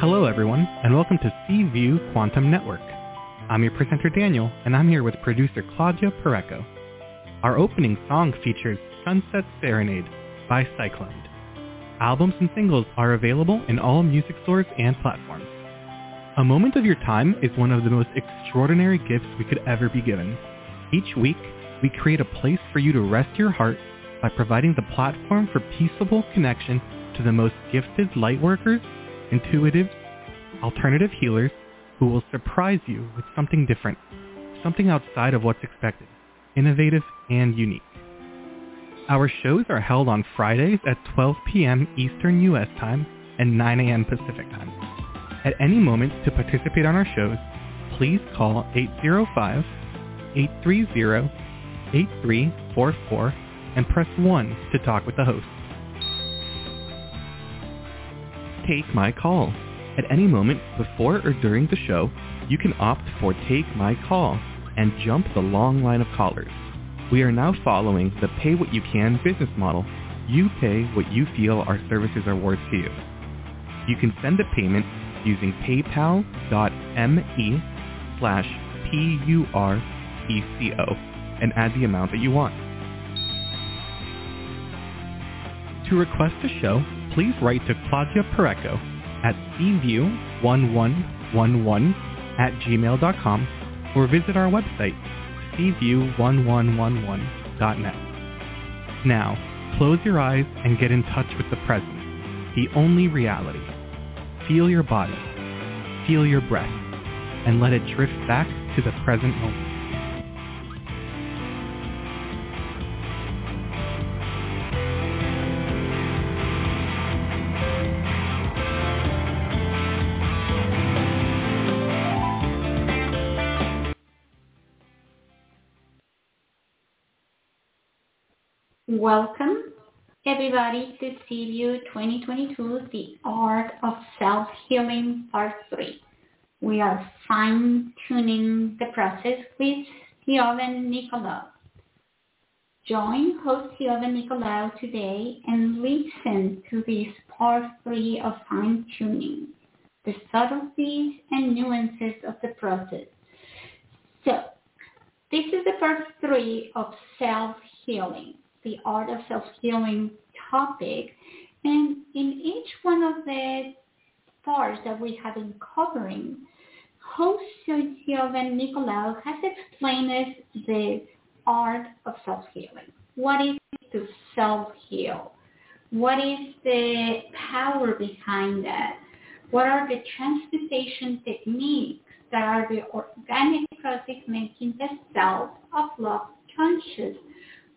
Hello, everyone, and welcome to C View Quantum Network. I'm your presenter, Daniel, and I'm here with producer Claudia Pureco. Our opening song features Sunset Serenade by Cyclone. Albums and singles are available in all music stores and platforms. A moment of your time is one of the most extraordinary gifts we could ever be given. Each week, we create a place for you to rest your heart by providing the platform for peaceable connection to the most gifted lightworkers, intuitives, alternative healers who will surprise you with something different, something outside of what's expected, innovative and unique. Our shows are held on Fridays at 12 p.m. Eastern U.S. time and 9 a.m. Pacific time. At any moment to participate on our shows, please call 805-830-8344 and press 1 to talk with the host. Take My Call. At any moment before or during the show, you can opt for Take My Call and jump the long line of callers. We are now following the pay what you can business model. You pay what you feel our services are worth to you. You can send a payment using paypal.me slash P-U-R-E-C-O and add the amount that you want. To request a show, please write to Claudia Pureco at cview1111 at gmail.com or visit our website, cview1111.net. Now, close your eyes and get in touch with the present, the only reality. Feel your body, feel your breath, and let it drift back to the present moment. Welcome everybody to CView 2022, The Art of Self-Healing Part 3. We are fine-tuning the process with Siobhan Nicolaou. Join host Siobhan Nicolaou today and listen to this part 3 of fine-tuning, the subtleties and nuances of the process. So, this is the part 3 of self-healing the art of self-healing topic. And in each one of the parts that we have been covering, host Siobhan Nicolaou has explained us the art of self-healing. What is to self-heal? What is the power behind that? What are the transmutation techniques that are the organic process making the self of love conscious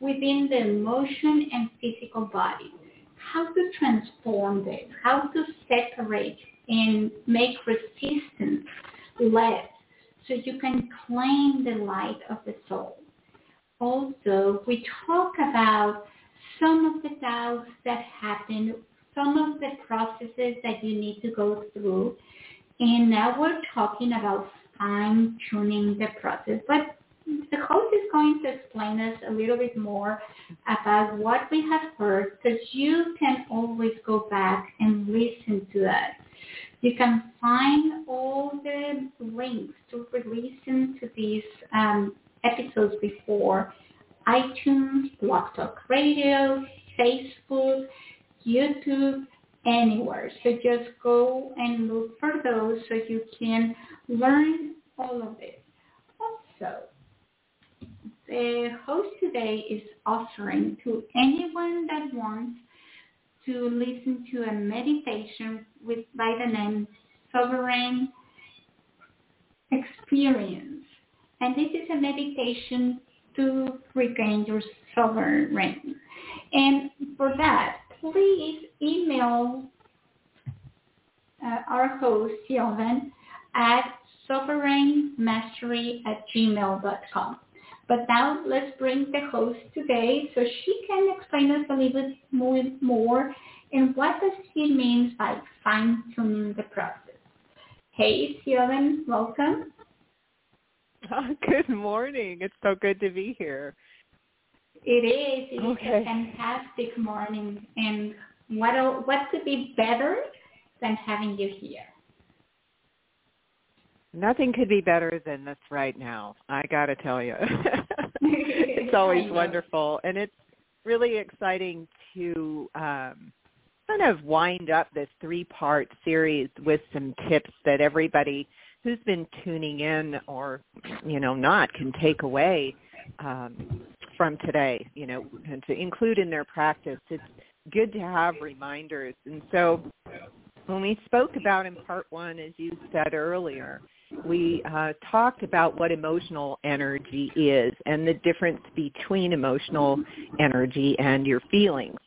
within the emotion and physical body. How to transform this, how to separate and make resistance less so you can claim the light of the soul. Also, we talk about some of the doubts that happen, some of the processes that you need to go through. And now we're talking about fine-tuning the process. But the host is going to explain us a little bit more about what we have heard because you can always go back and listen to that. You can find all the links to listen to these um, episodes before iTunes, Blog Talk Radio, Facebook, YouTube, anywhere. So just go and look for those so you can learn all of it. Also, the host today is offering to anyone that wants to listen to a meditation with by the name Sovereign Experience. And this is a meditation to regain your sovereign. And for that, please email uh, our host, Siobhan, at sovereignmastery at gmail.com. But now let's bring the host today so she can explain us a little bit more, and what does she mean by fine-tuning the process. Hey, Siobhan, welcome. good morning. It's so good to be here. It is. It okay. is a fantastic morning. And what what could be better than having you here? Nothing could be better than this right now. I got to tell you. it's always wonderful and it's really exciting to um kind of wind up this three-part series with some tips that everybody who's been tuning in or you know not can take away um, from today, you know, and to include in their practice. It's good to have reminders. And so when we spoke about in part one, as you said earlier, we uh, talked about what emotional energy is and the difference between emotional energy and your feelings.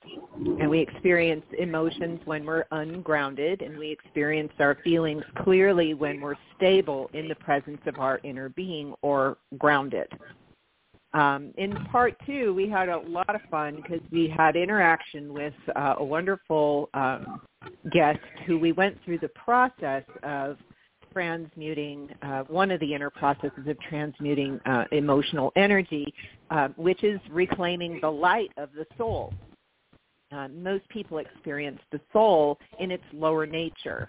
And we experience emotions when we're ungrounded, and we experience our feelings clearly when we're stable in the presence of our inner being or grounded. Um, in part two, we had a lot of fun because we had interaction with uh, a wonderful um, guest who we went through the process of transmuting uh, one of the inner processes of transmuting uh, emotional energy, uh, which is reclaiming the light of the soul. Uh, most people experience the soul in its lower nature.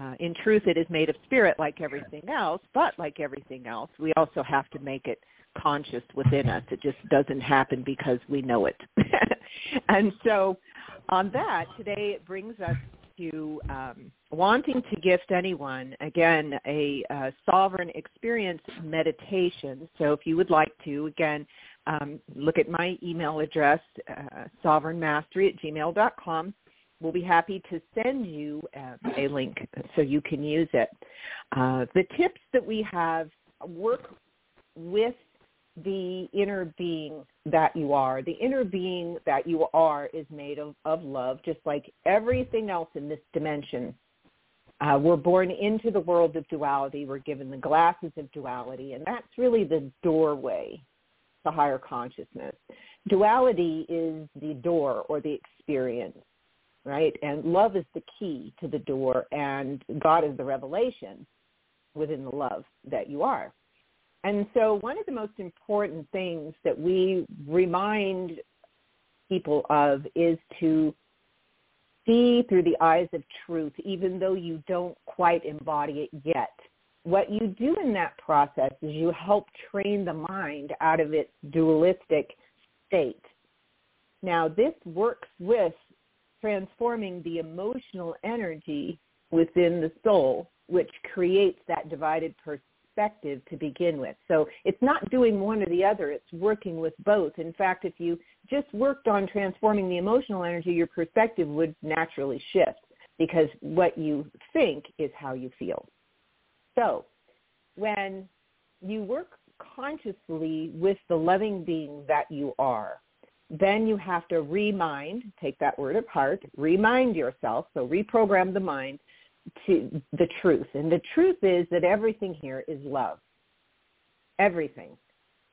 Uh, in truth, it is made of spirit like everything else, but like everything else, we also have to make it conscious within us. It just doesn't happen because we know it. and so on that, today it brings us to um, wanting to gift anyone, again, a uh, sovereign experience meditation. So if you would like to, again, um, look at my email address, uh, sovereignmastery at gmail.com. We'll be happy to send you uh, a link so you can use it. Uh, the tips that we have work with the inner being that you are. The inner being that you are is made of, of love, just like everything else in this dimension. Uh, we're born into the world of duality. We're given the glasses of duality, and that's really the doorway to higher consciousness. Duality is the door or the experience, right? And love is the key to the door, and God is the revelation within the love that you are. And so one of the most important things that we remind people of is to see through the eyes of truth, even though you don't quite embody it yet. What you do in that process is you help train the mind out of its dualistic state. Now, this works with transforming the emotional energy within the soul, which creates that divided perspective to begin with. So it's not doing one or the other, it's working with both. In fact, if you just worked on transforming the emotional energy, your perspective would naturally shift because what you think is how you feel. So when you work consciously with the loving being that you are, then you have to remind, take that word apart, remind yourself, so reprogram the mind to the truth. And the truth is that everything here is love. Everything.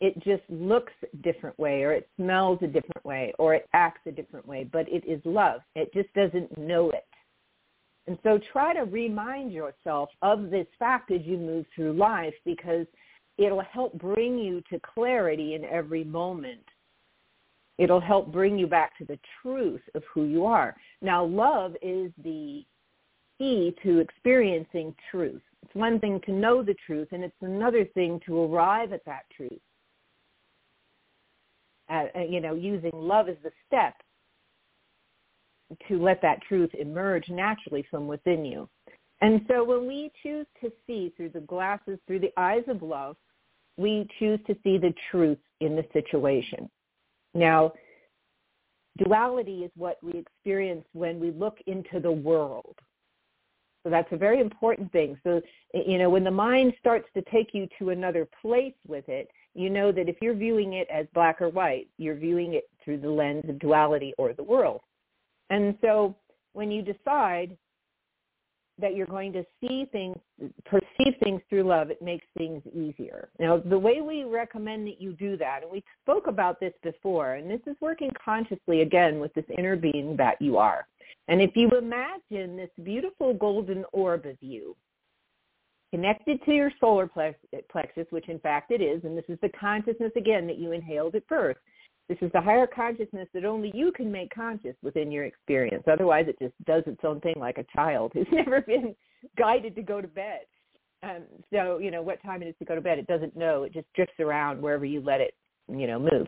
It just looks a different way or it smells a different way or it acts a different way, but it is love. It just doesn't know it. And so try to remind yourself of this fact as you move through life because it'll help bring you to clarity in every moment. It'll help bring you back to the truth of who you are. Now, love is the key to experiencing truth. It's one thing to know the truth, and it's another thing to arrive at that truth. Uh, you know, using love as the step to let that truth emerge naturally from within you. And so when we choose to see through the glasses, through the eyes of love, we choose to see the truth in the situation. Now, duality is what we experience when we look into the world. So that's a very important thing. So, you know, when the mind starts to take you to another place with it, you know that if you're viewing it as black or white, you're viewing it through the lens of duality or the world. And so when you decide that you're going to see things, perceive things through love, it makes things easier. Now, the way we recommend that you do that, and we spoke about this before, and this is working consciously again with this inner being that you are. And if you imagine this beautiful golden orb of you connected to your solar plexus, which in fact it is, and this is the consciousness again that you inhaled at birth, this is the higher consciousness that only you can make conscious within your experience. Otherwise, it just does its own thing like a child who's never been guided to go to bed. Um, so, you know, what time it is to go to bed, it doesn't know. It just drifts around wherever you let it, you know, move.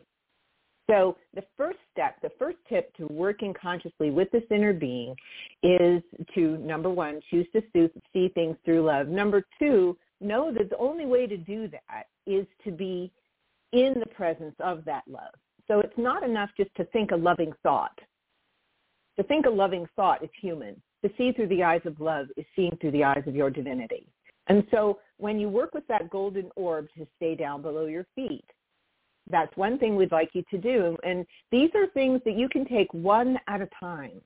So the first step, the first tip to working consciously with this inner being is to, number one, choose to see things through love. Number two, know that the only way to do that is to be in the presence of that love. So it's not enough just to think a loving thought. To think a loving thought is human. To see through the eyes of love is seeing through the eyes of your divinity. And so when you work with that golden orb to stay down below your feet, that's one thing we'd like you to do. And these are things that you can take one at a time.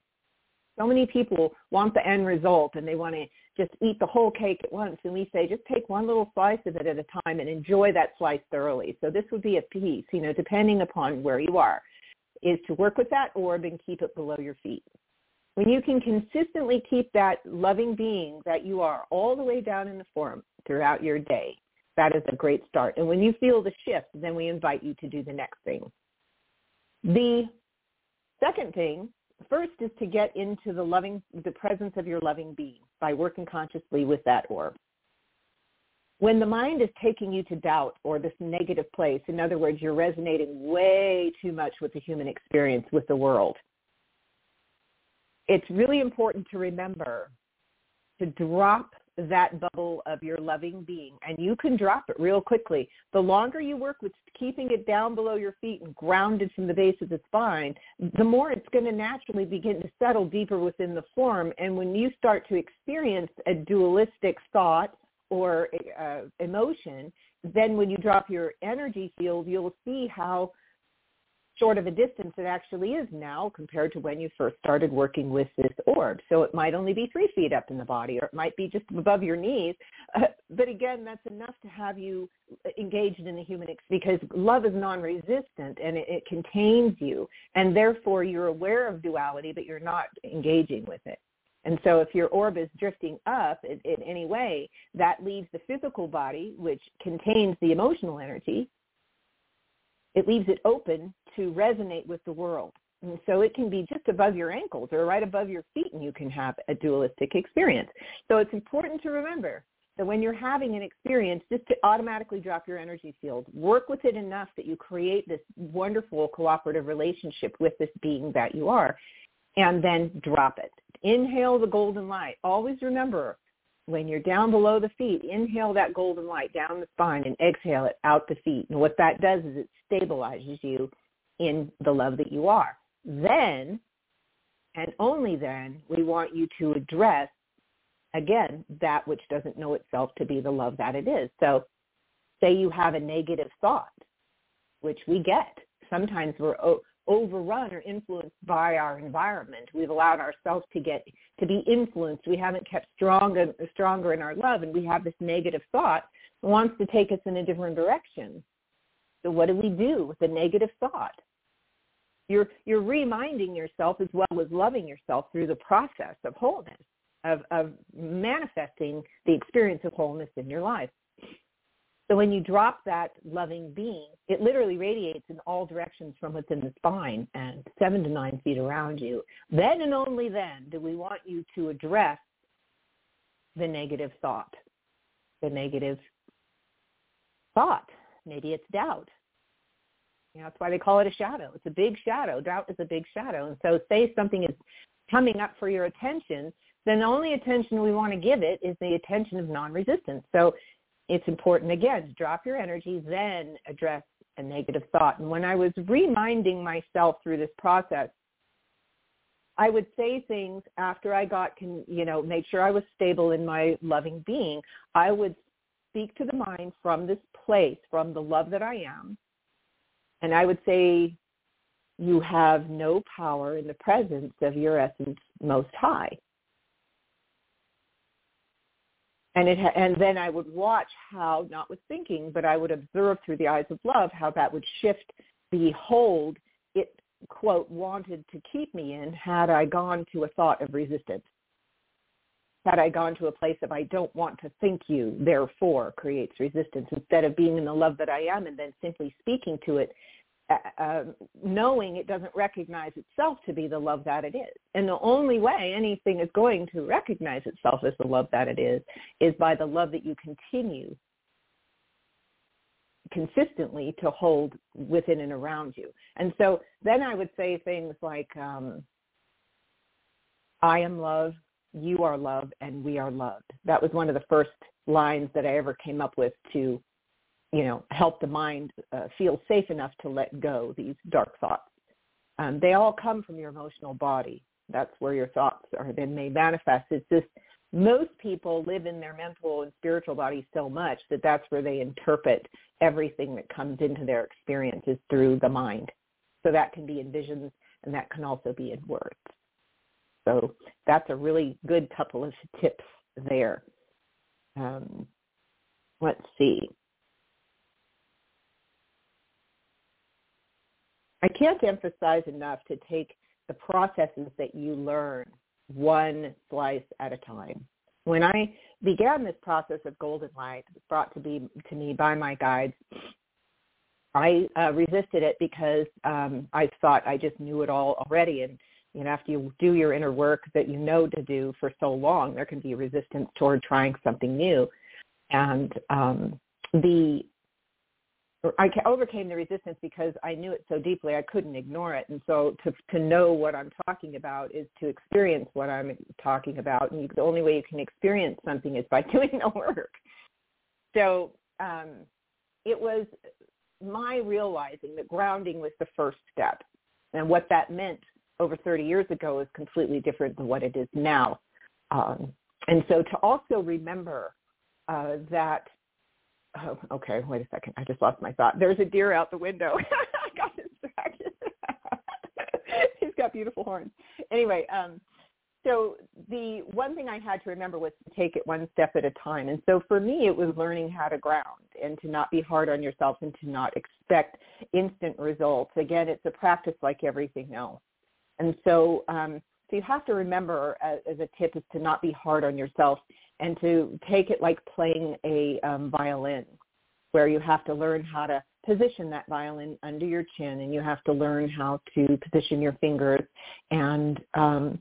So many people want the end result and they want to just eat the whole cake at once. And we say, just take one little slice of it at a time and enjoy that slice thoroughly. So this would be a piece, you know, depending upon where you are, is to work with that orb and keep it below your feet. When you can consistently keep that loving being that you are all the way down in the form throughout your day, that is a great start. And when you feel the shift, then we invite you to do the next thing. The second thing, first is to get into the loving, the presence of your loving being by working consciously with that orb. When the mind is taking you to doubt or this negative place, in other words, you're resonating way too much with the human experience, with the world, it's really important to remember to drop that bubble of your loving being and you can drop it real quickly. The longer you work with keeping it down below your feet and grounded from the base of the spine, the more it's going to naturally begin to settle deeper within the form. And when you start to experience a dualistic thought or uh, emotion, then when you drop your energy field, you'll see how short of a distance it actually is now compared to when you first started working with this orb. So it might only be three feet up in the body or it might be just above your knees. Uh, but again, that's enough to have you engaged in the human ex- because love is non-resistant and it, it contains you. And therefore you're aware of duality, but you're not engaging with it. And so if your orb is drifting up in, in any way, that leaves the physical body, which contains the emotional energy, it leaves it open to resonate with the world. And so it can be just above your ankles or right above your feet and you can have a dualistic experience. So it's important to remember that when you're having an experience, just to automatically drop your energy field. Work with it enough that you create this wonderful cooperative relationship with this being that you are and then drop it. Inhale the golden light. Always remember when you're down below the feet, inhale that golden light down the spine and exhale it out the feet. And what that does is it stabilizes you in the love that you are. Then, and only then, we want you to address, again, that which doesn't know itself to be the love that it is. So say you have a negative thought, which we get. Sometimes we're overrun or influenced by our environment. We've allowed ourselves to get to be influenced. We haven't kept stronger stronger in our love, and we have this negative thought that wants to take us in a different direction. So what do we do with the negative thought? You're you're reminding yourself as well as loving yourself through the process of wholeness, of of manifesting the experience of wholeness in your life. So when you drop that loving being, it literally radiates in all directions from within the spine and seven to nine feet around you. Then and only then do we want you to address the negative thought, the negative thought. Maybe it's doubt. You know, that's why they call it a shadow. It's a big shadow. Doubt is a big shadow. And so say something is coming up for your attention, then the only attention we want to give it is the attention of non-resistance. So it's important again to drop your energy, then address a negative thought. And when I was reminding myself through this process, I would say things after I got, can, you know, made sure I was stable in my loving being. I would speak to the mind from this place, from the love that I am. And I would say, you have no power in the presence of your essence most high. And it ha- and then I would watch how, not with thinking, but I would observe through the eyes of love how that would shift the hold it quote wanted to keep me in had I gone to a thought of resistance. Had I gone to a place of I don't want to think you, therefore creates resistance instead of being in the love that I am and then simply speaking to it uh, um, knowing it doesn't recognize itself to be the love that it is. And the only way anything is going to recognize itself as the love that it is is by the love that you continue consistently to hold within and around you. And so then I would say things like, um, I am love, you are love, and we are loved. That was one of the first lines that I ever came up with to you know, help the mind uh, feel safe enough to let go these dark thoughts. Um, they all come from your emotional body. That's where your thoughts are then may manifest. It's just most people live in their mental and spiritual body so much that that's where they interpret everything that comes into their experience is through the mind. So that can be in visions and that can also be in words. So that's a really good couple of tips there. Um, let's see. I can't emphasize enough to take the processes that you learn one slice at a time. When I began this process of golden light, brought to be to me by my guides, I uh, resisted it because um, I thought I just knew it all already. And you know, after you do your inner work that you know to do for so long, there can be resistance toward trying something new. And um, the I overcame the resistance because I knew it so deeply I couldn't ignore it. And so to to know what I'm talking about is to experience what I'm talking about. And the only way you can experience something is by doing the work. So um, it was my realizing that grounding was the first step, and what that meant over 30 years ago is completely different than what it is now. Um, and so to also remember uh, that oh, okay, wait a second. I just lost my thought. There's a deer out the window. I got distracted. He's got beautiful horns. Anyway, um, so the one thing I had to remember was to take it one step at a time. And so for me, it was learning how to ground and to not be hard on yourself and to not expect instant results. Again, it's a practice like everything else. And so, um, so you have to remember as, as a tip is to not be hard on yourself and to take it like playing a um, violin, where you have to learn how to position that violin under your chin, and you have to learn how to position your fingers, and um,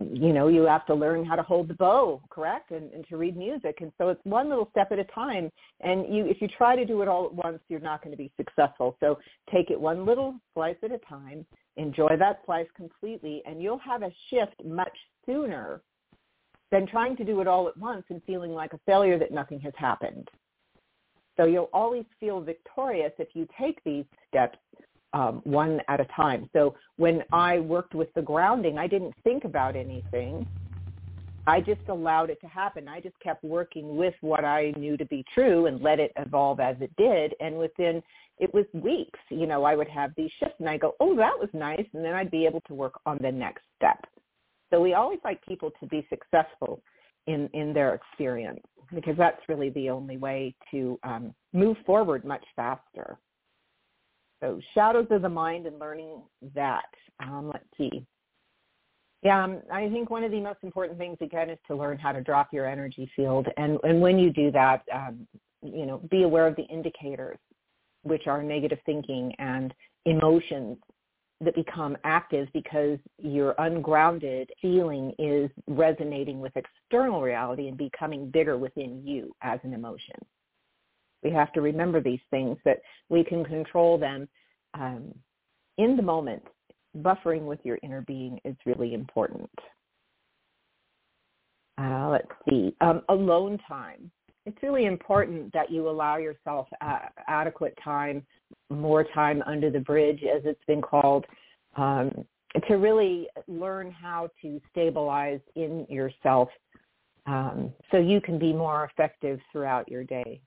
you know you have to learn how to hold the bow correct? And, and to read music. And so it's one little step at a time. And you if you try to do it all at once you're not going to be successful. So take it one little slice at a time enjoy that slice completely and you'll have a shift much sooner than trying to do it all at once and feeling like a failure that nothing has happened. So you'll always feel victorious if you take these steps um, one at a time. So when I worked with the grounding, I didn't think about anything. I just allowed it to happen. I just kept working with what I knew to be true and let it evolve as it did. And within, it was weeks, you know, I would have these shifts and I go, oh, that was nice. And then I'd be able to work on the next step. So we always like people to be successful in, in their experience because that's really the only way to um, move forward much faster. So shadows of the mind and learning that. Um, let's see. Yeah, um, I think one of the most important things again is to learn how to drop your energy field, and and when you do that, um, you know, be aware of the indicators, which are negative thinking and emotions that become active because your ungrounded feeling is resonating with external reality and becoming bigger within you as an emotion. We have to remember these things that we can control them um, in the moment. Buffering with your inner being is really important. Uh, let's see, um, alone time it's really important that you allow yourself uh, adequate time, more time under the bridge, as it's been called, um, to really learn how to stabilize in yourself um, so you can be more effective throughout your day.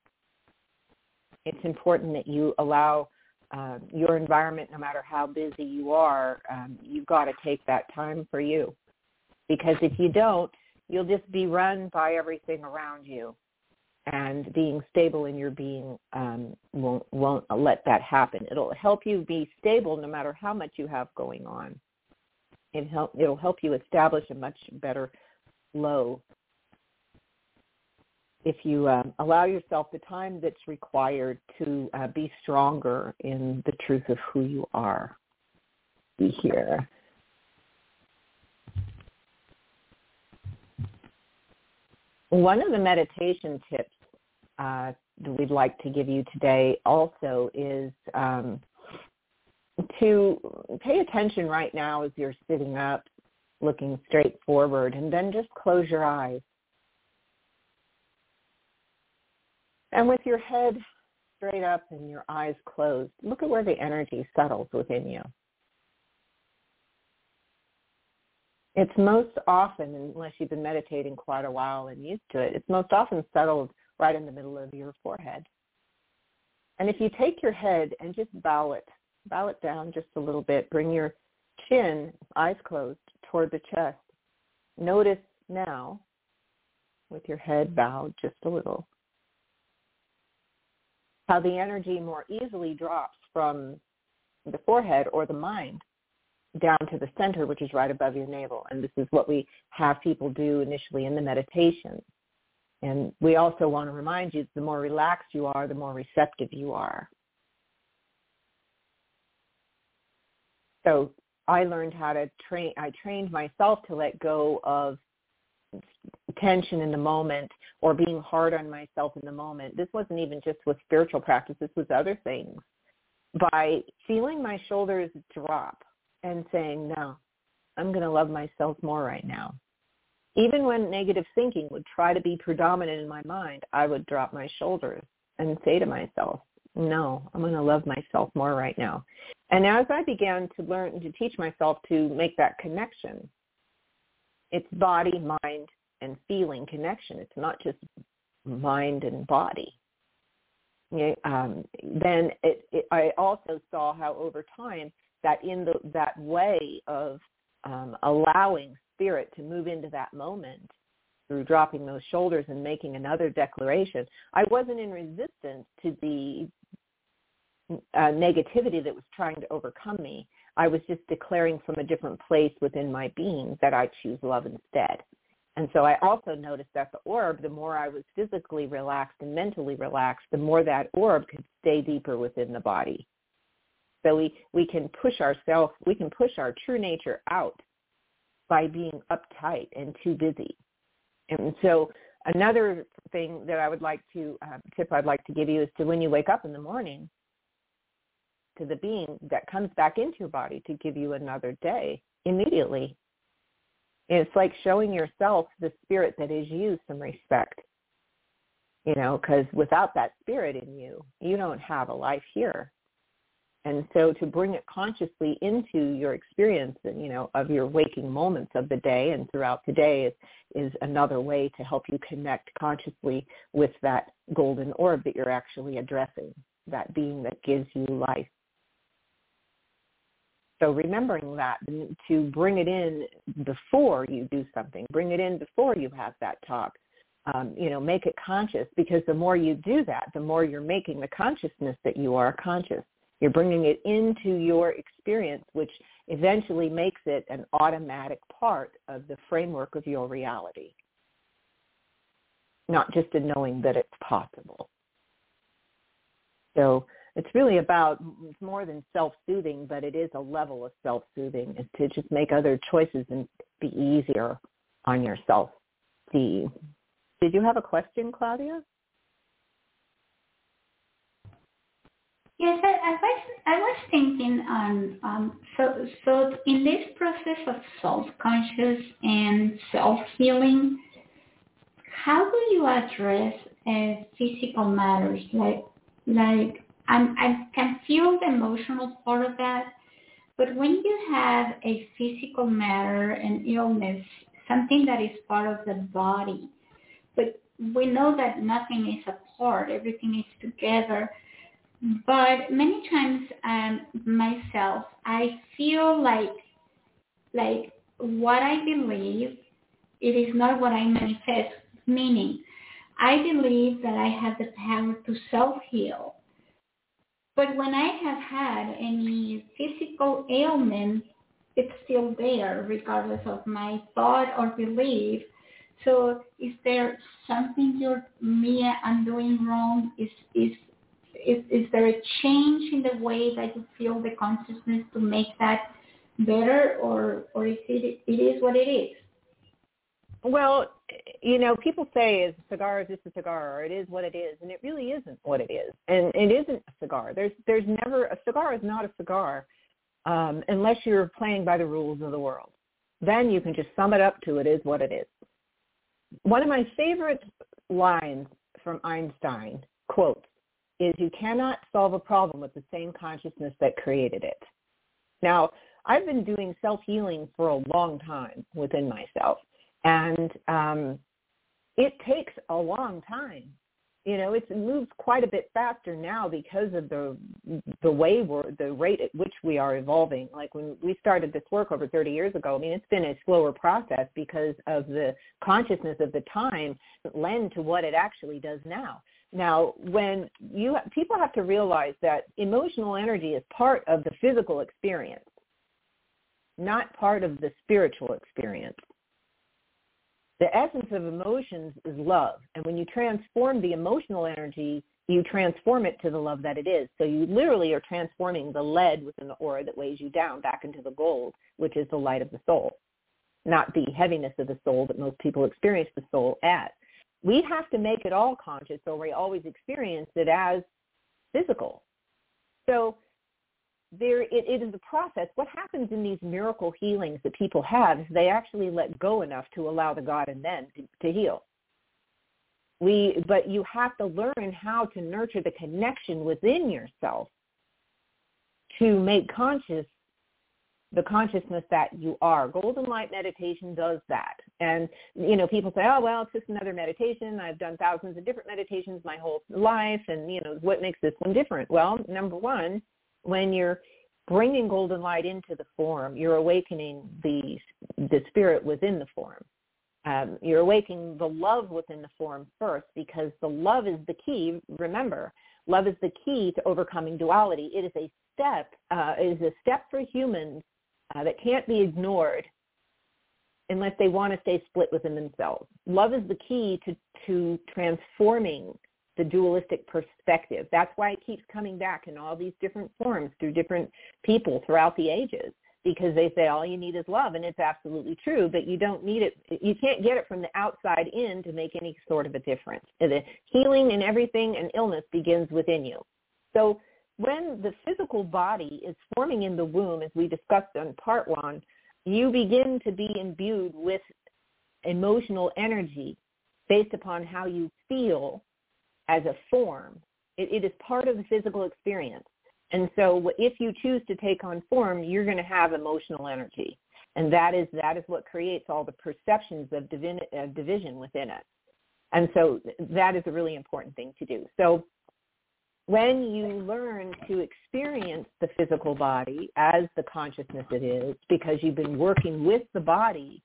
It's important that you allow uh, your environment, no matter how busy you are, um, you've got to take that time for you. Because if you don't, you'll just be run by everything around you and being stable in your being um, won't won't let that happen. It'll help you be stable no matter how much you have going on. It help it'll help you establish a much better flow. If you uh, allow yourself the time that's required to uh, be stronger in the truth of who you are. Be here. One of the meditation tips uh, that we'd like to give you today also is um, to pay attention right now as you're sitting up, looking straight forward, and then just close your eyes. And with your head straight up and your eyes closed, look at where the energy settles within you. It's most often, unless you've been meditating quite a while and used to it, it's most often settled right in the middle of your forehead. And if you take your head and just bow it, bow it down just a little bit, bring your chin, eyes closed, toward the chest. Notice now, with your head bowed just a little, how the energy more easily drops from the forehead or the mind down to the center, which is right above your navel. And this is what we have people do initially in the meditation. And we also want to remind you the more relaxed you are, the more receptive you are. So I learned how to train, I trained myself to let go of tension in the moment or being hard on myself in the moment. This wasn't even just with spiritual practice, this was other things. By feeling my shoulders drop and saying, no, I'm going to love myself more right now. Even when negative thinking would try to be predominant in my mind, I would drop my shoulders and say to myself, no, I'm going to love myself more right now. And as I began to learn to teach myself to make that connection, it's body, mind, and feeling connection. It's not just mind and body. um, then it, it, I also saw how over time that in the, that way of um, allowing spirit to move into that moment through dropping those shoulders and making another declaration, I wasn't in resistance to the uh, negativity that was trying to overcome me. I was just declaring from a different place within my being that I choose love instead. And so I also noticed that the orb, the more I was physically relaxed and mentally relaxed, the more that orb could stay deeper within the body. So we, we can push ourselves, we can push our true nature out by being uptight and too busy. And so another thing that I would like to, uh, tip I'd like to give you is to when you wake up in the morning, to the being that comes back into your body to give you another day immediately it's like showing yourself the spirit that is you some respect. You know, because without that spirit in you, you don't have a life here. And so to bring it consciously into your experience, and, you know, of your waking moments of the day and throughout the day is, is another way to help you connect consciously with that golden orb that you're actually addressing, that being that gives you life. So remembering that to bring it in before you do something, bring it in before you have that talk. Um, you know, make it conscious because the more you do that, the more you're making the consciousness that you are conscious. You're bringing it into your experience, which eventually makes it an automatic part of the framework of your reality, not just in knowing that it's possible. So it's really about it's more than self-soothing, but it is a level of self-soothing is to just make other choices and be easier on yourself. See, did you have a question, Claudia? Yes, I, I was I was thinking um, um so so in this process of self-conscious and self-healing, how do you address uh, physical matters like like I'm, I can feel the emotional part of that. But when you have a physical matter, an illness, something that is part of the body, but we know that nothing is apart, everything is together. But many times um, myself, I feel like like what I believe, it is not what I manifest. Meaning, I believe that I have the power to self-heal but when I have had any physical ailment, it's still there regardless of my thought or belief. So is there something you're Mia I'm doing wrong? Is is is, is there a change in the way that you feel the consciousness to make that better or or is it it is what it is? Well, you know, people say is a cigar is just a cigar or it is what it is and it really isn't what it is. And it isn't a cigar. There's there's never a cigar is not a cigar um, unless you're playing by the rules of the world. Then you can just sum it up to it is what it is. One of my favorite lines from Einstein quotes is you cannot solve a problem with the same consciousness that created it. Now, I've been doing self-healing for a long time within myself. And um, it takes a long time. You know, it moves quite a bit faster now because of the the way we're the rate at which we are evolving. Like when we started this work over 30 years ago, I mean, it's been a slower process because of the consciousness of the time that lend to what it actually does now. Now, when you people have to realize that emotional energy is part of the physical experience, not part of the spiritual experience. The essence of emotions is love, and when you transform the emotional energy, you transform it to the love that it is. So you literally are transforming the lead within the aura that weighs you down back into the gold, which is the light of the soul, not the heaviness of the soul that most people experience the soul as we have to make it all conscious or we always experience it as physical. So there it, it is a process. What happens in these miracle healings that people have is they actually let go enough to allow the God in them to, to heal. We, but you have to learn how to nurture the connection within yourself to make conscious the consciousness that you are. Golden light meditation does that. And, you know, people say, oh, well, it's just another meditation. I've done thousands of different meditations my whole life. And, you know, what makes this one different? Well, number one, when you're bringing golden light into the form, you're awakening the, the spirit within the form. Um, you're awakening the love within the form first because the love is the key. Remember, love is the key to overcoming duality. It is a step, uh, it is a step for humans uh, that can't be ignored unless they want to stay split within themselves. Love is the key to, to transforming the dualistic perspective. That's why it keeps coming back in all these different forms through different people throughout the ages because they say all you need is love and it's absolutely true but you don't need it you can't get it from the outside in to make any sort of a difference the healing and everything and illness begins within you so when the physical body is forming in the womb, as we discussed on part one, you begin to be imbued with emotional energy based upon how you feel as a form. It, it is part of the physical experience. And so if you choose to take on form, you're going to have emotional energy. And that is, that is what creates all the perceptions of uh, division within it. And so that is a really important thing to do. So when you learn to experience the physical body as the consciousness it is, because you've been working with the body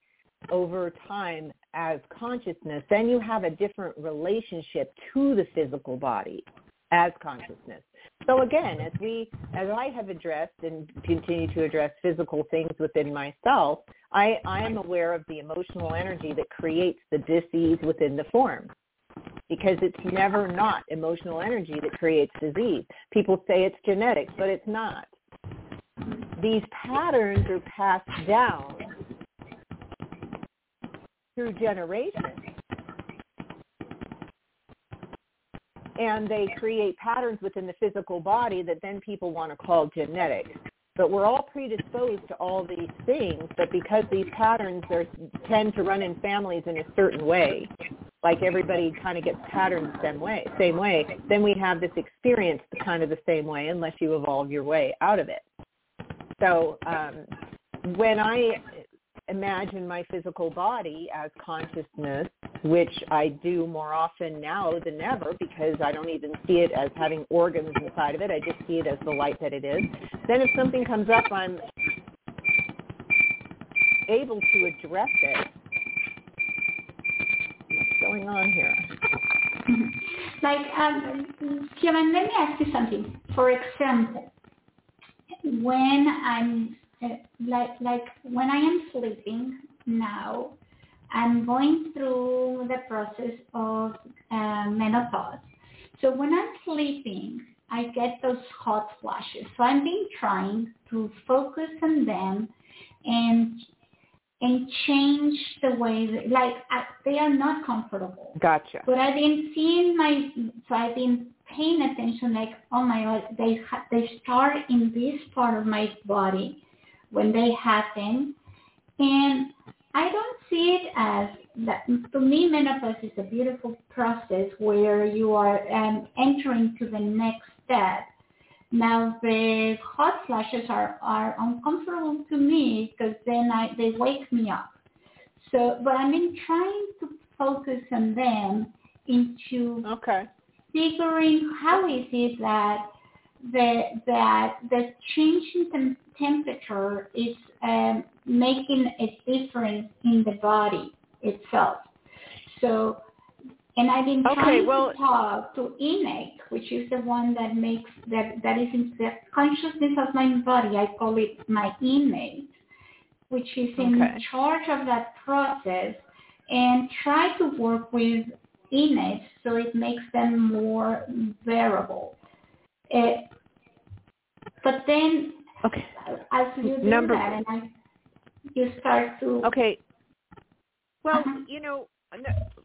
over time as consciousness, then you have a different relationship to the physical body as consciousness. So again, as we, as I have addressed and continue to address physical things within myself, I, I am aware of the emotional energy that creates the disease within the form because it's never not emotional energy that creates disease. People say it's genetics, but it's not. These patterns are passed down through generations. And they create patterns within the physical body that then people want to call genetics. But we're all predisposed to all these things, but because these patterns tend to run in families in a certain way, like everybody kind of gets patterned the same way, same way, then we have this experience kind of the same way unless you evolve your way out of it. So um, when I imagine my physical body as consciousness, which I do more often now than ever because I don't even see it as having organs inside of it. I just see it as the light that it is. Then if something comes up, I'm able to address it What's going on here? Like, um, Kevin, let me ask you something. For example, when I'm like like when I am sleeping now, I'm going through the process of uh, menopause. So when I'm sleeping, I get those hot flashes. So I've been trying to focus on them and and change the way that, like I, they are not comfortable. Gotcha. But I've been seeing my so I've been paying attention like oh my god they they start in this part of my body when they happen and I don't see it as that. To me, menopause is a beautiful process where you are um, entering to the next step. Now the hot flashes are, are uncomfortable to me because then I, they wake me up. So, but I've been trying to focus on them into okay. figuring how is it that the that the change in temperature is um, making a difference in the body itself. So, and I've been okay, trying well, to talk to innate, which is the one that makes that that is in the consciousness of my body. I call it my innate, which is in okay. charge of that process, and try to work with innate so it makes them more variable. Uh, but then Okay. As you do Number that, and I, you start to. Okay. Well, uh-huh. you know,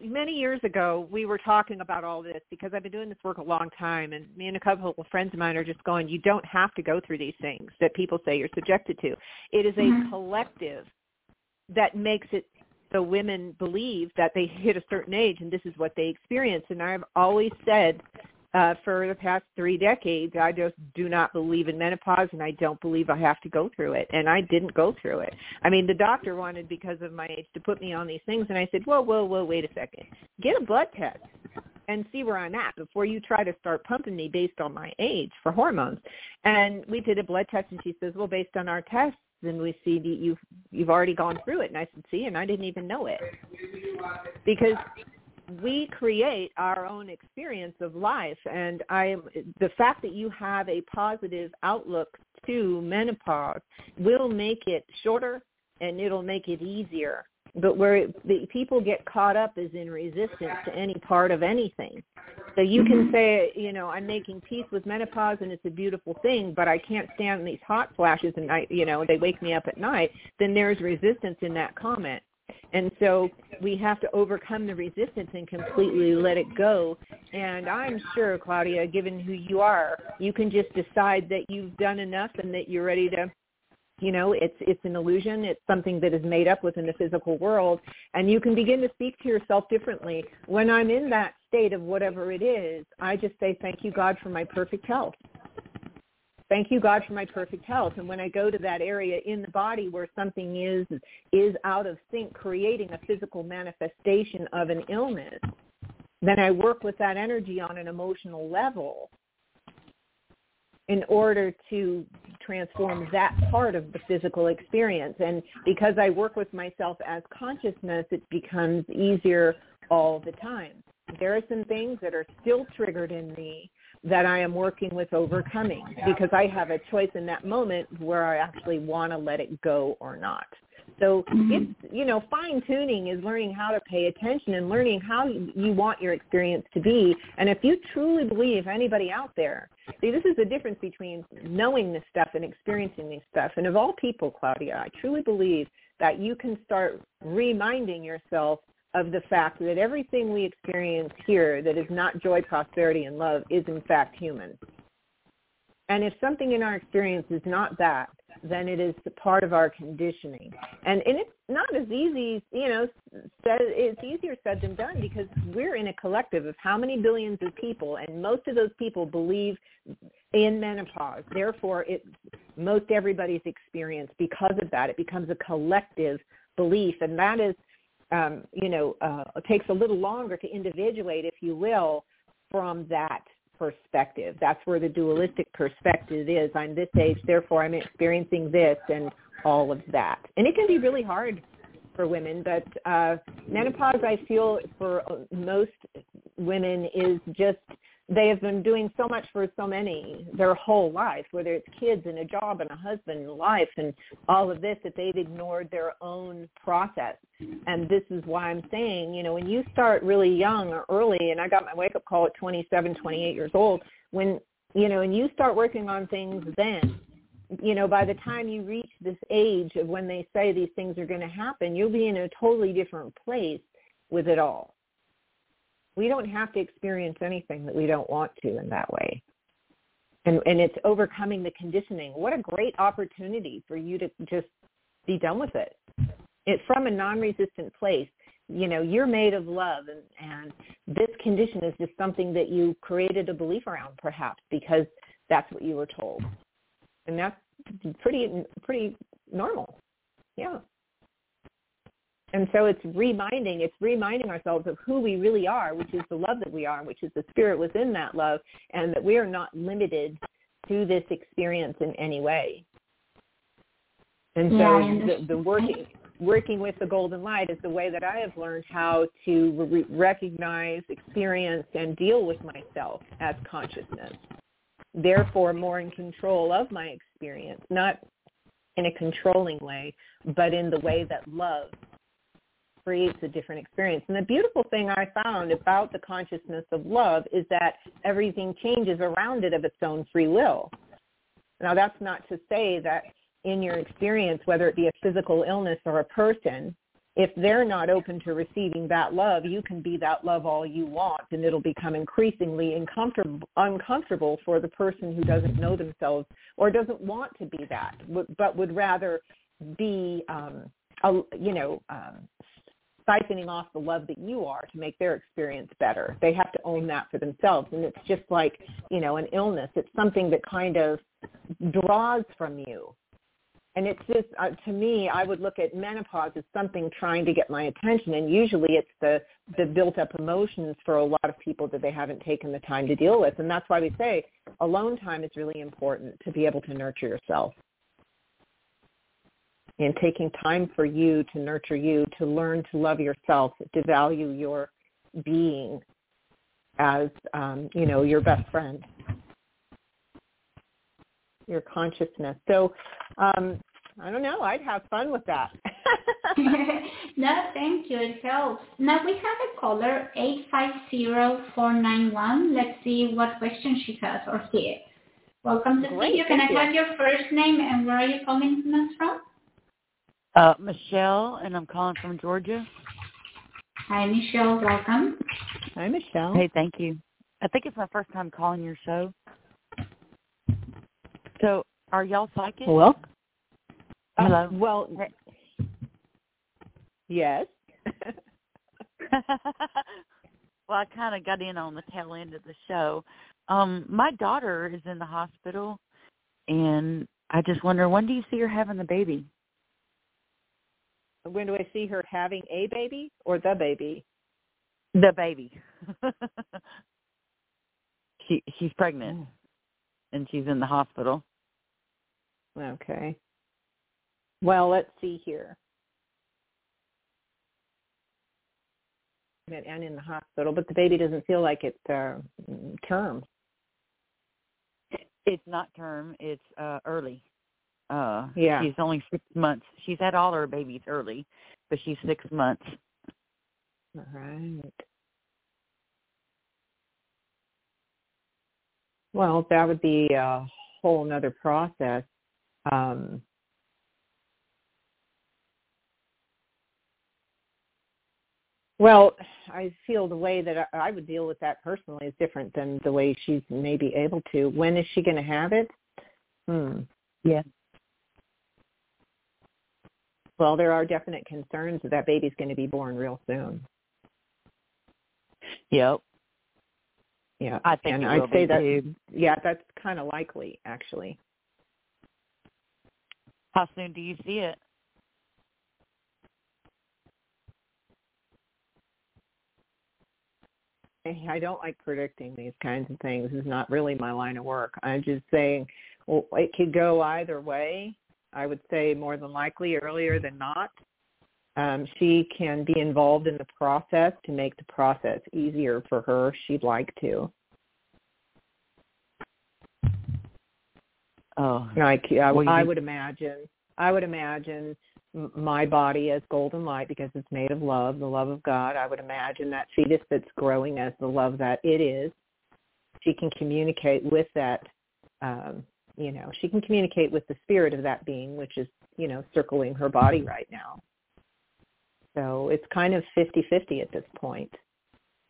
many years ago we were talking about all this because I've been doing this work a long time, and me and a couple of friends of mine are just going, you don't have to go through these things that people say you're subjected to. It is a mm-hmm. collective that makes it so women believe that they hit a certain age and this is what they experience. And I've always said uh, for the past three decades, I just do not believe in menopause, and I don't believe I have to go through it. And I didn't go through it. I mean, the doctor wanted because of my age to put me on these things, and I said, "Whoa, whoa, whoa, wait a second. Get a blood test and see where I'm at before you try to start pumping me based on my age for hormones." And we did a blood test, and she says, "Well, based on our tests." Then we see that you've you've already gone through it, and I said, "See," and I didn't even know it because we create our own experience of life. And i the fact that you have a positive outlook to menopause will make it shorter and it'll make it easier. But where the people get caught up is in resistance to any part of anything. So you can mm-hmm. say you know i'm making peace with menopause and it's a beautiful thing but i can't stand these hot flashes and i you know they wake me up at night then there's resistance in that comment and so we have to overcome the resistance and completely let it go. And I'm sure, Claudia, given who you are, you can just decide that you've done enough and that you're ready to you know it's it's an illusion. It's something that is made up within the physical world. And you can begin to speak to yourself differently. When i'm in that state of whatever it is i just say thank you god for my perfect health thank you god for my perfect health. And when i go to that area in the body where something is is out of sync creating a physical manifestation of an illness then i work with that energy on an emotional level in order to transform that part of the physical experience. And because i work with myself as consciousness it becomes easier all the time. There are some things that are still triggered in me that I am working with overcoming because I have a choice in that moment where I actually want to let it go or not. So mm-hmm. it's, you know, fine tuning is learning how to pay attention and learning how you want your experience to be. And if you truly believe anybody out there, see, this is the difference between knowing this stuff and experiencing this stuff. And of all people, Claudia, I truly believe that you can start reminding yourself of the fact that everything we experience here that is not joy, prosperity, and love is in fact human. And if something in our experience is not that, then it is part of our conditioning. And, and it's not as easy, you know, said, it's easier said than done because we're in a collective of how many billions of people, and most of those people believe in menopause. Therefore, it most everybody's experience because of that. It becomes a collective belief, and that is um, you know, uh, takes a little longer to individuate, if you will, from that perspective. That's where the dualistic perspective is. I'm this age, therefore I'm experiencing this and all of that. And it can be really hard for women, but uh, menopause, I feel, for most women is just they have been doing so much for so many their whole life, whether it's kids and a job and a husband and life and all of this, that they've ignored their own process. And this is why I'm saying, you know, when you start really young or early, and I got my wake up call at 27, 28 years old, when, you know, and you start working on things then, you know, by the time you reach this age of when they say these things are going to happen, you'll be in a totally different place with it all we don't have to experience anything that we don't want to in that way. And, and it's overcoming the conditioning. What a great opportunity for you to just be done with it. It's from a non-resistant place. You know, you're made of love, and, and this condition is just something that you created a belief around, perhaps because that's what you were told, and that's pretty pretty normal. Yeah. And so it's reminding, it's reminding ourselves of who we really are, which is the love that we are, which is the spirit within that love, and that we are not limited to this experience in any way. And so yeah, the, the working working with the golden light is the way that I have learned how to re- recognize, experience, and deal with myself as consciousness. Therefore, more in control of my experience, not in a controlling way, but in the way that love creates a different experience. And the beautiful thing I found about the consciousness of love is that everything changes around it of its own free will. Now that's not to say that in your experience, whether it be a physical illness or a person, if they're not open to receiving that love, you can be that love all you want, and it'll become increasingly uncomfortable, for the person who doesn't know themselves or doesn't want to be that, but would rather be, um, you know, um, siphoning off the love that you are to make their experience better. They have to own that for themselves. And it's just like, you know, an illness. It's something that kind of draws from you. And it's just, uh, to me, I would look at menopause as something trying to get my attention. And usually it's the, the built up emotions for a lot of people that they haven't taken the time to deal with. And that's why we say alone time is really important to be able to nurture yourself and taking time for you to nurture you, to learn to love yourself, to value your being as, um, you know, your best friend, your consciousness. So, um, I don't know. I'd have fun with that. no, thank you. It helps. Now we have a caller, 850491. Let's see what question she has or here. Welcome to Great, you. Can I have your first name and where are you calling us from? Uh, Michelle, and I'm calling from Georgia. Hi, Michelle. Welcome. Hi, Michelle. Hey, thank you. I think it's my first time calling your show. So, are y'all psychic? Well, uh, hello. Uh, well, yes. well, I kind of got in on the tail end of the show. Um, my daughter is in the hospital, and I just wonder when do you see her having the baby? When do I see her having a baby or the baby? The baby. she she's pregnant, oh. and she's in the hospital. Okay. Well, let's see here. And in the hospital, but the baby doesn't feel like it's uh, term. It's not term. It's uh, early. Uh, yeah. She's only six months. She's had all her babies early, but she's six months. All right. Well, that would be a whole nother process. Um, well, I feel the way that I would deal with that personally is different than the way she's maybe able to. When is she going to have it? Hmm. Yeah. Well, there are definite concerns that that baby's going to be born real soon. Yep. Yeah. I think and I'd say that too. yeah, that's kind of likely actually. How soon do you see it? I don't like predicting these kinds of things. It's not really my line of work. I'm just saying, well, it could go either way. I would say more than likely earlier than not. Um, she can be involved in the process to make the process easier for her if she'd like to. Oh, like I, well, I would imagine. I would imagine my body as golden light because it's made of love, the love of God. I would imagine that fetus that's growing as the love that it is. She can communicate with that um, you know, she can communicate with the spirit of that being, which is you know circling her body mm-hmm. right now. So it's kind of fifty-fifty at this point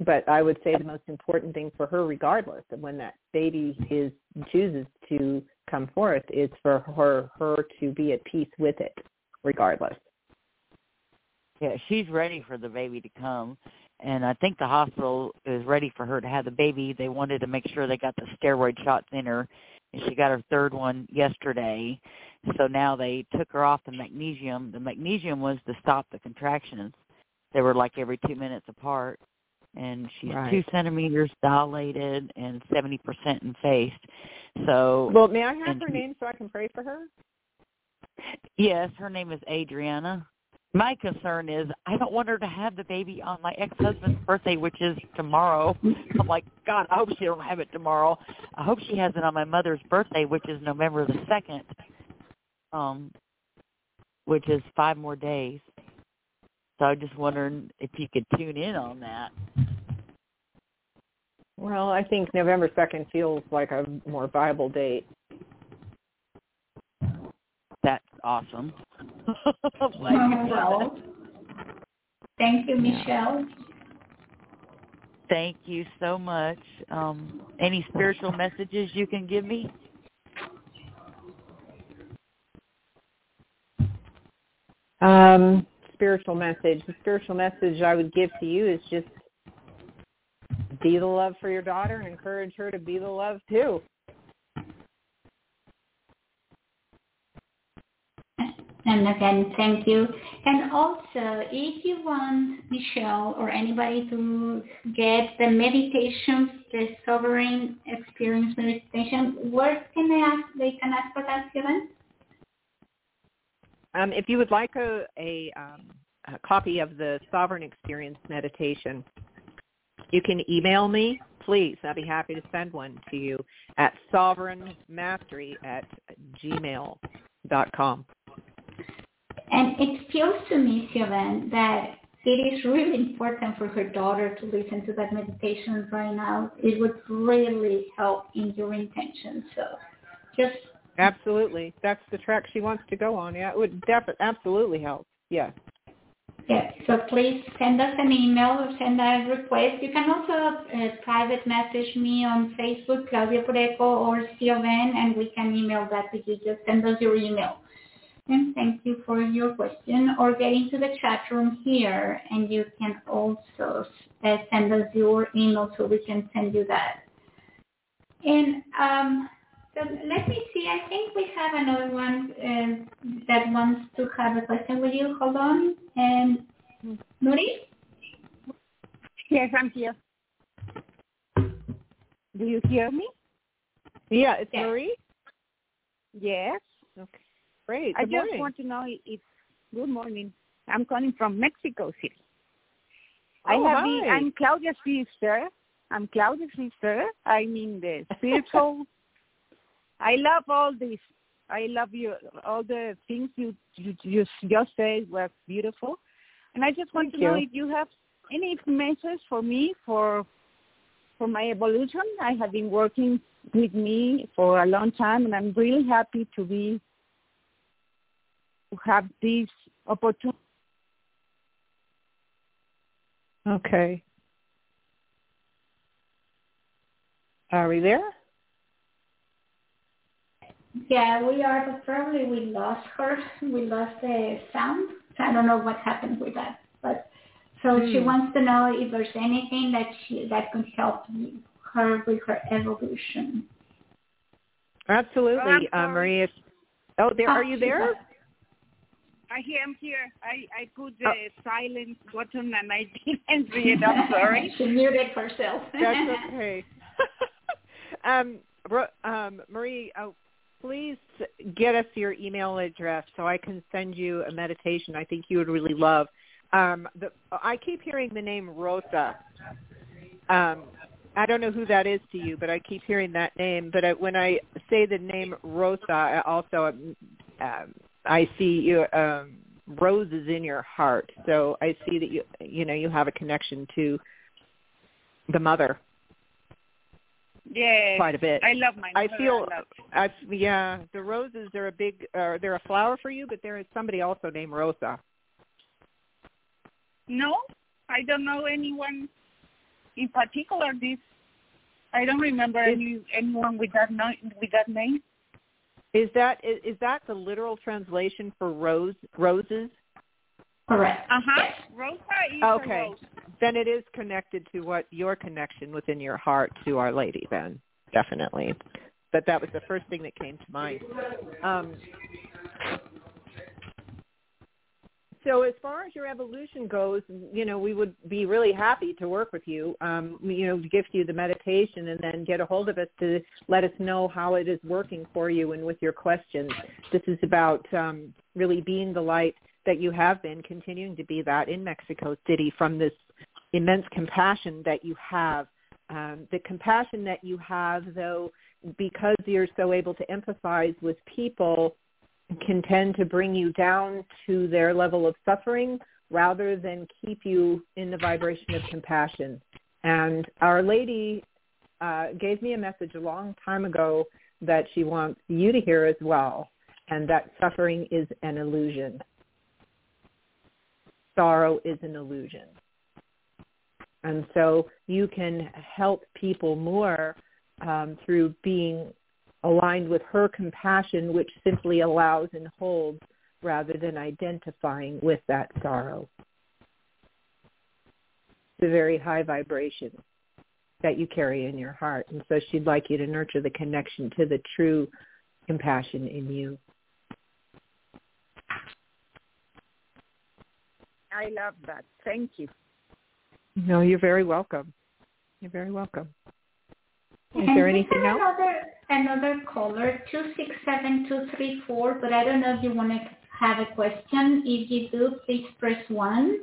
but I would say the most important thing for her, regardless of when that baby is chooses to come forth, is for her her to be at peace with it, regardless. Yeah, she's ready for the baby to come, and I think the hospital is ready for her to have the baby. They wanted to make sure they got the steroid shots in her, she got her third one yesterday. So now they took her off the magnesium. The magnesium was to stop the contractions. They were like every two minutes apart and she's right. two centimeters dilated and seventy percent effaced. So Well, may I have her name so I can pray for her? Yes, her name is Adriana. My concern is I don't want her to have the baby on my ex-husband's birthday, which is tomorrow. I'm like, God, I hope she don't have it tomorrow. I hope she has it on my mother's birthday, which is November the second, um, which is five more days. So I'm just wondering if you could tune in on that. Well, I think November 2nd feels like a more viable date. That's awesome. well, thank you, Michelle. Thank you so much. Um, any spiritual messages you can give me? Um, spiritual message. The spiritual message I would give to you is just be the love for your daughter and encourage her to be the love too. And again, thank you. And also, if you want Michelle or anybody to get the meditation, the sovereign experience meditation, where can they ask? They can ask for that, Kevin? Um, if you would like a, a, um, a copy of the Sovereign Experience meditation, you can email me, please. I'd be happy to send one to you at sovereignmastery at gmail.com. And it feels to me, Siobhan, that it is really important for her daughter to listen to that meditation right now. It would really help in your intention. So just Absolutely. That's the track she wants to go on. Yeah, it would definitely absolutely help. Yeah. Yeah, so please send us an email or send a request. You can also uh, private message me on Facebook, Claudia Pureco or Siobhan, and we can email that to you. Just send us your email. And thank you for your question. Or get into the chat room here, and you can also uh, send us your email so we can send you that. And um, so let me see. I think we have another one uh, that wants to have a question with you. Hold on. And Nuri? Yes, I'm here. Do you hear me? Yeah, it's Yes. Marie. Yes. Okay. Great. Good I Good just morning. want to know if good morning. I'm calling from Mexico City. I Oh, have the hi. I'm Claudia's sister. I'm Claudia's sister. I mean the spiritual I love all this. I love you all the things you you, you just said were beautiful. And I just want Thank to know if you have any message for me for for my evolution. I have been working with me for a long time and I'm really happy to be have this opportunity. Okay. Are we there? Yeah, we are, but probably we lost her. We lost the sound. I don't know what happened with that. But so she Hmm. wants to know if there's anything that she that could help her with her evolution. Absolutely, I'm uh, sorry. Marie. It's, oh, there. Are you Oh, there? I am here. I, I put the silent button and I didn't read. I'm sorry. she muted herself. That's okay. um, um, Marie, uh, please get us your email address so I can send you a meditation. I think you would really love. Um, the, I keep hearing the name Rosa. Um, I don't know who that is to you, but I keep hearing that name. But I, when I say the name Rosa, I also um, I see you um, roses in your heart. So I see that you you know you have a connection to the mother. Yeah, quite a bit. I love my. I feel, I, I yeah, the roses are a big, uh, they're a flower for you, but there is somebody also named Rosa. No, I don't know anyone in particular. This I don't remember any anyone with that name. With that name. Is that is, is that the literal translation for rose roses? Correct. Uh huh. Yes. Rosa is okay. rose. Then it is connected to what your connection within your heart to Our Lady. Then definitely. But that was the first thing that came to mind. Um, so as far as your evolution goes, you know, we would be really happy to work with you, um, you know, gift you the meditation and then get a hold of us to let us know how it is working for you and with your questions. This is about um, really being the light that you have been, continuing to be that in Mexico City from this immense compassion that you have. Um, the compassion that you have, though, because you're so able to empathize with people – can tend to bring you down to their level of suffering rather than keep you in the vibration of compassion. And Our Lady uh, gave me a message a long time ago that she wants you to hear as well, and that suffering is an illusion. Sorrow is an illusion. And so you can help people more um, through being aligned with her compassion, which simply allows and holds rather than identifying with that sorrow. It's a very high vibration that you carry in your heart. And so she'd like you to nurture the connection to the true compassion in you. I love that. Thank you. No, you're very welcome. You're very welcome. Is and there anything else? Another, another caller, 267234, but I don't know if you want to have a question. If you do, please press 1.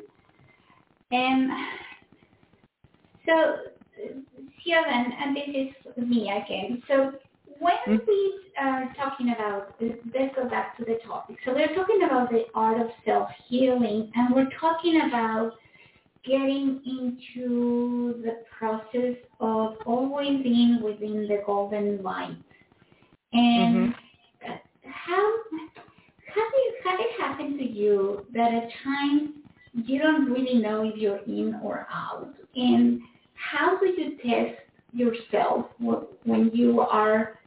And so, Siobhan, and this is me again. So when mm-hmm. we are talking about, let's go back to the topic. So we're talking about the art of self-healing, and we're talking about getting into the process of always being within the golden light. And mm-hmm. how how did how it happened to you that at times you don't really know if you're in or out? And how do you test yourself when you are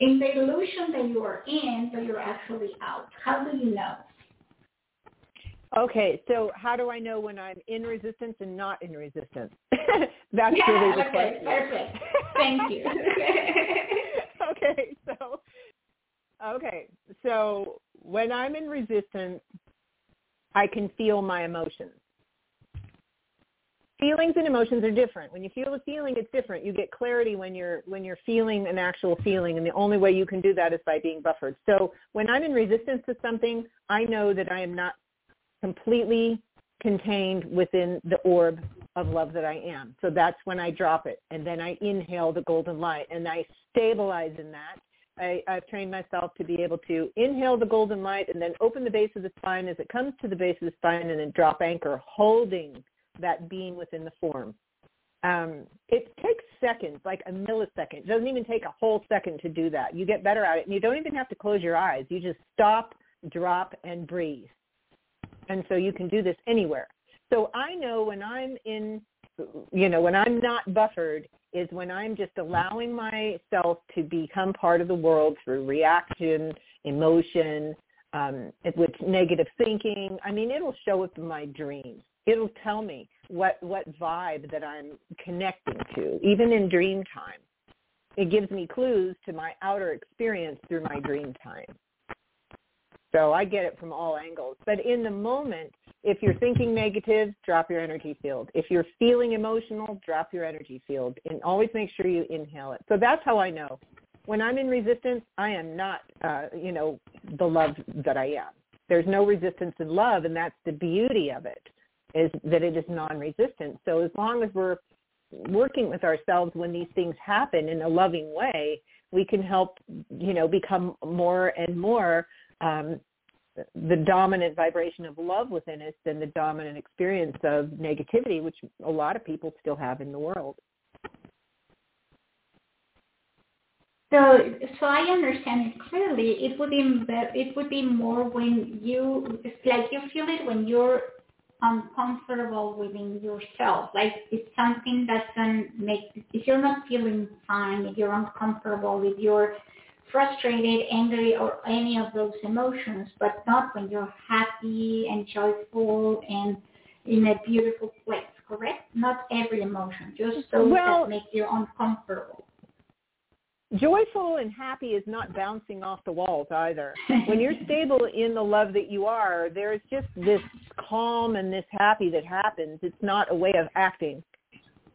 in the illusion that you are in, but you're actually out? How do you know? Okay, so how do I know when I'm in resistance and not in resistance? That's yeah, really the okay, question. Perfect. Thank you. okay, so okay, so when I'm in resistance, I can feel my emotions. Feelings and emotions are different. When you feel a feeling, it's different. You get clarity when you're when you're feeling an actual feeling, and the only way you can do that is by being buffered. So when I'm in resistance to something, I know that I am not completely contained within the orb of love that I am. So that's when I drop it. And then I inhale the golden light and I stabilize in that. I, I've trained myself to be able to inhale the golden light and then open the base of the spine as it comes to the base of the spine and then drop anchor, holding that being within the form. Um, it takes seconds, like a millisecond. It doesn't even take a whole second to do that. You get better at it, and you don't even have to close your eyes. You just stop, drop, and breathe. And so you can do this anywhere. So I know when I'm in, you know, when I'm not buffered is when I'm just allowing myself to become part of the world through reaction, emotion, um, with negative thinking. I mean, it'll show up in my dreams. It'll tell me what, what vibe that I'm connecting to, even in dream time. It gives me clues to my outer experience through my dream time. So I get it from all angles. But in the moment, if you're thinking negative, drop your energy field. If you're feeling emotional, drop your energy field. And always make sure you inhale it. So that's how I know. When I'm in resistance, I am not, uh, you know, the love that I am. There's no resistance in love, and that's the beauty of it, is that it is non-resistant. So as long as we're working with ourselves when these things happen in a loving way, we can help, you know, become more and more um, the dominant vibration of love within us than the dominant experience of negativity, which a lot of people still have in the world. So, so I understand it clearly. It would be it would be more when you it's like you feel it when you're uncomfortable within yourself. Like it's something that can make if you're not feeling fine, if you're uncomfortable, if you're frustrated, angry, or any of those emotions, but not when you're happy and joyful and in a beautiful place. Correct? Not every emotion, just those well, that make you uncomfortable joyful and happy is not bouncing off the walls either. when you're stable in the love that you are, there's just this calm and this happy that happens. It's not a way of acting.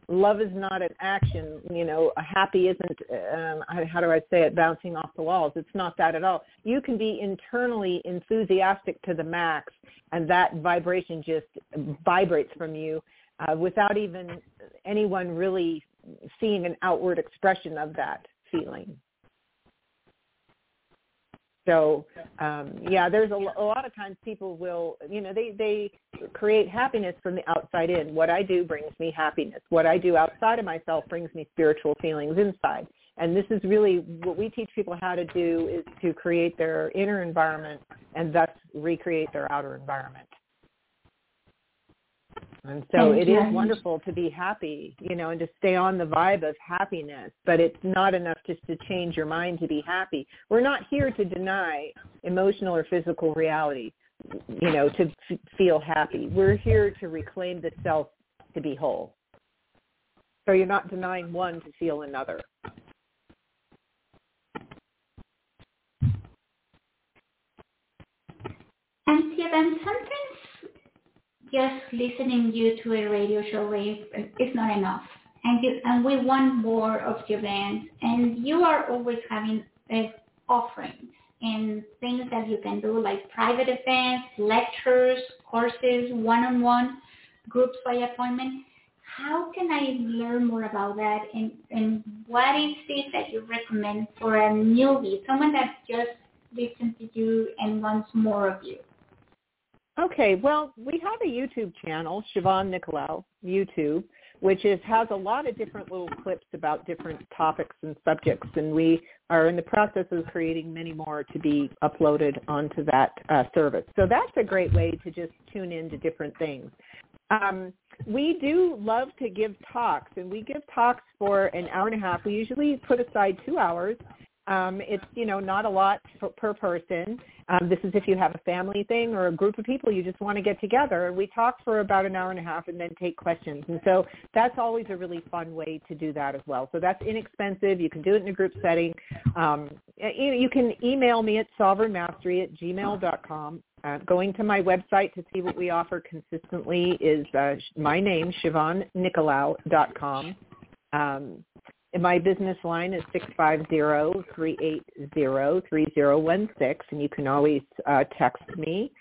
Love is not an action. You know, a happy isn't, um, how do I say it, bouncing off the walls. It's not that at all. You can be internally enthusiastic to the max, and that vibration just vibrates from you uh, without even anyone really seeing an outward expression of that feeling. So um, yeah, there's a, a lot of times people will, you know, they they create happiness from the outside in. What I do brings me happiness. What I do outside of myself brings me spiritual feelings inside. And this is really what we teach people how to do is to create their inner environment and thus recreate their outer environment. And so Thank it you. is wonderful to be happy, you know, and to stay on the vibe of happiness, but it's not enough just to change your mind to be happy. We're not here to deny emotional or physical reality, you know, to f- feel happy. We're here to reclaim the self to be whole. So you're not denying one to feel another. And then something just listening you to a radio show is not enough. And, you, and we want more of your events. And you are always having uh, offerings and things that you can do like private events, lectures, courses, one-on-one, groups by appointment. How can I learn more about that? And, and what is it that you recommend for a newbie, someone that just listened to you and wants more of you? Okay, well, we have a YouTube channel, Siobhan Nicolaou, YouTube, which is has a lot of different little clips about different topics and subjects, and we are in the process of creating many more to be uploaded onto that uh, service. So that's a great way to just tune into different things. Um, we do love to give talks, and we give talks for an hour and a half. We usually put aside two hours um, it's you know not a lot for, per person. Um, this is if you have a family thing or a group of people you just want to get together. We talk for about an hour and a half and then take questions. And so that's always a really fun way to do that as well. So that's inexpensive. You can do it in a group setting. Um, you, you can email me at sovereignmastery at gmail.com. Uh, going to my website to see what we offer consistently is uh, my name, SiobhanNicolaou.com. Um, my business line is 650-380-3016, and you can always uh, text me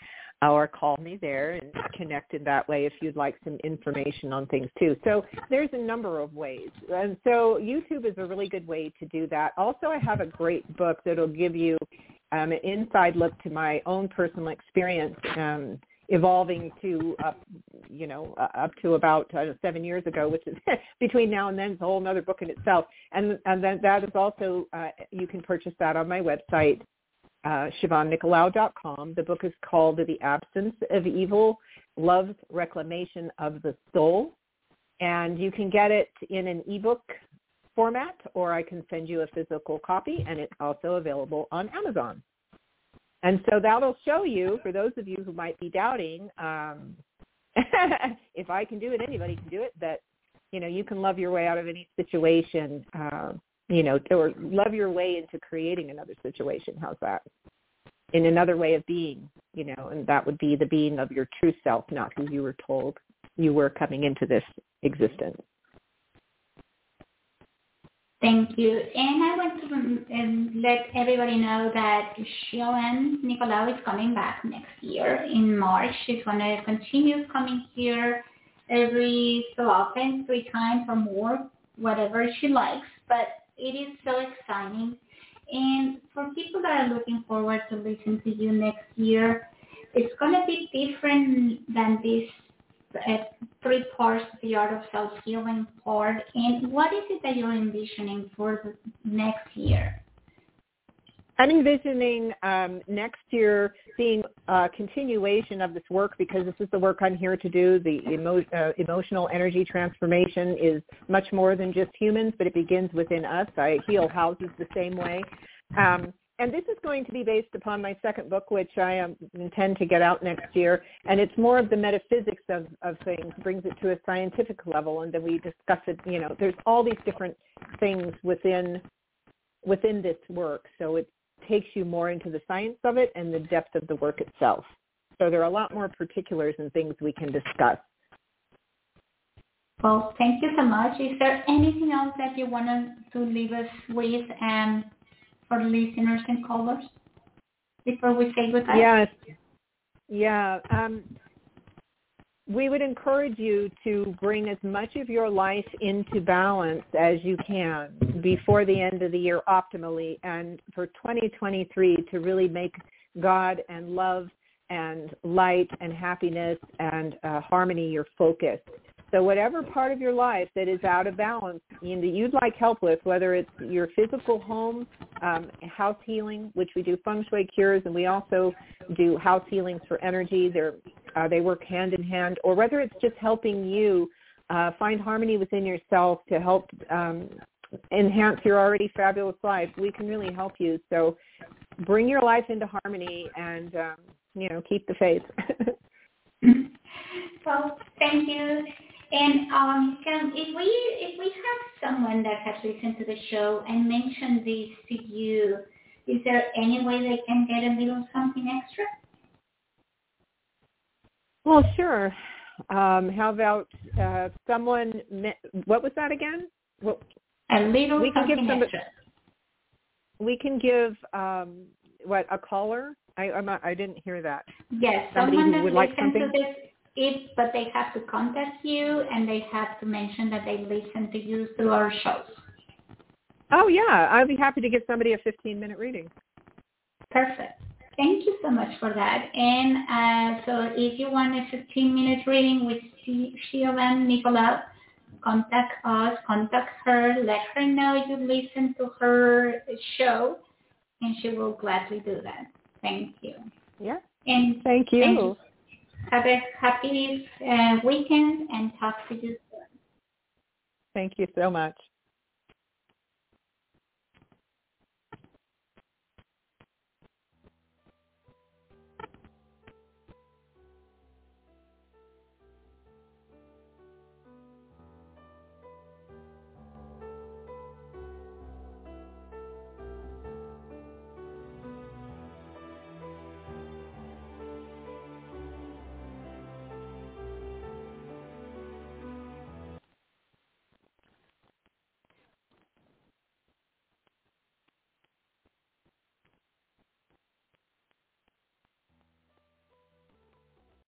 or call me there and connect in that way if you'd like some information on things too. So there's a number of ways. And so YouTube is a really good way to do that. Also, I have a great book that'll give you um, an inside look to my own personal experience um, evolving to up, you know, uh, up to about uh, seven years ago, which is between now and then is a whole other book in itself. And and then that is also uh, you can purchase that on my website, uh. The book is called The Absence of Evil: Love's Reclamation of the Soul, and you can get it in an ebook format, or I can send you a physical copy, and it's also available on Amazon. And so that'll show you, for those of you who might be doubting, um, if I can do it, anybody can do it, that, you know, you can love your way out of any situation, uh, you know, or love your way into creating another situation. How's that? In another way of being, you know, and that would be the being of your true self, not who you were told you were coming into this existence. Thank you. And I want to um, let everybody know that Siobhan Nicolaou is coming back next year in March. She's going to continue coming here every so often, three times or more, whatever she likes. But it is so exciting. And for people that are looking forward to listen to you next year, it's going to be different than this uh, three parts of the art of self-healing part. And what is it that you're envisioning for the next year? I'm envisioning um, next year being a continuation of this work because this is the work I'm here to do. The emo- uh, emotional energy transformation is much more than just humans, but it begins within us. I heal houses the same way. Um, and this is going to be based upon my second book, which I um, intend to get out next year. And it's more of the metaphysics of, of things, brings it to a scientific level, and then we discuss it. You know, there's all these different things within within this work. So it takes you more into the science of it and the depth of the work itself. So there are a lot more particulars and things we can discuss. Well, thank you so much. Is there anything else that you want to leave us with um, for listeners and callers before we say goodbye? Yes. Yeah. Um, we would encourage you to bring as much of your life into balance as you can before the end of the year optimally and for 2023 to really make God and love and light and happiness and uh, harmony your focus. So whatever part of your life that is out of balance and that you'd like help with, whether it's your physical home, um, house healing, which we do feng shui cures, and we also do house healings for energy. They're, uh, they work hand in hand, or whether it's just helping you uh, find harmony within yourself to help um, enhance your already fabulous life, we can really help you. So bring your life into harmony and, um, you know, keep the faith. well, thank you. And um, can, if we if we have someone that has listened to the show and mentioned this to you, is there any way they can get a little something extra? Well, sure. Um, how about uh, someone? What was that again? What, a little we can give somebody, extra. We can give um, what a caller. I I'm not, I didn't hear that. Yes, somebody someone who would like something. To this if but they have to contact you and they have to mention that they listen to you through our shows. Oh yeah, I'd be happy to give somebody a 15 minute reading. Perfect. Thank you so much for that. And uh, so if you want a 15 minute reading with Siobhan Nicolaou, contact us, contact her, let her know you listen to her show, and she will gladly do that. Thank you. Yeah. And thank you. Thank you. Have a happy uh, weekend and talk to you soon. Thank you so much.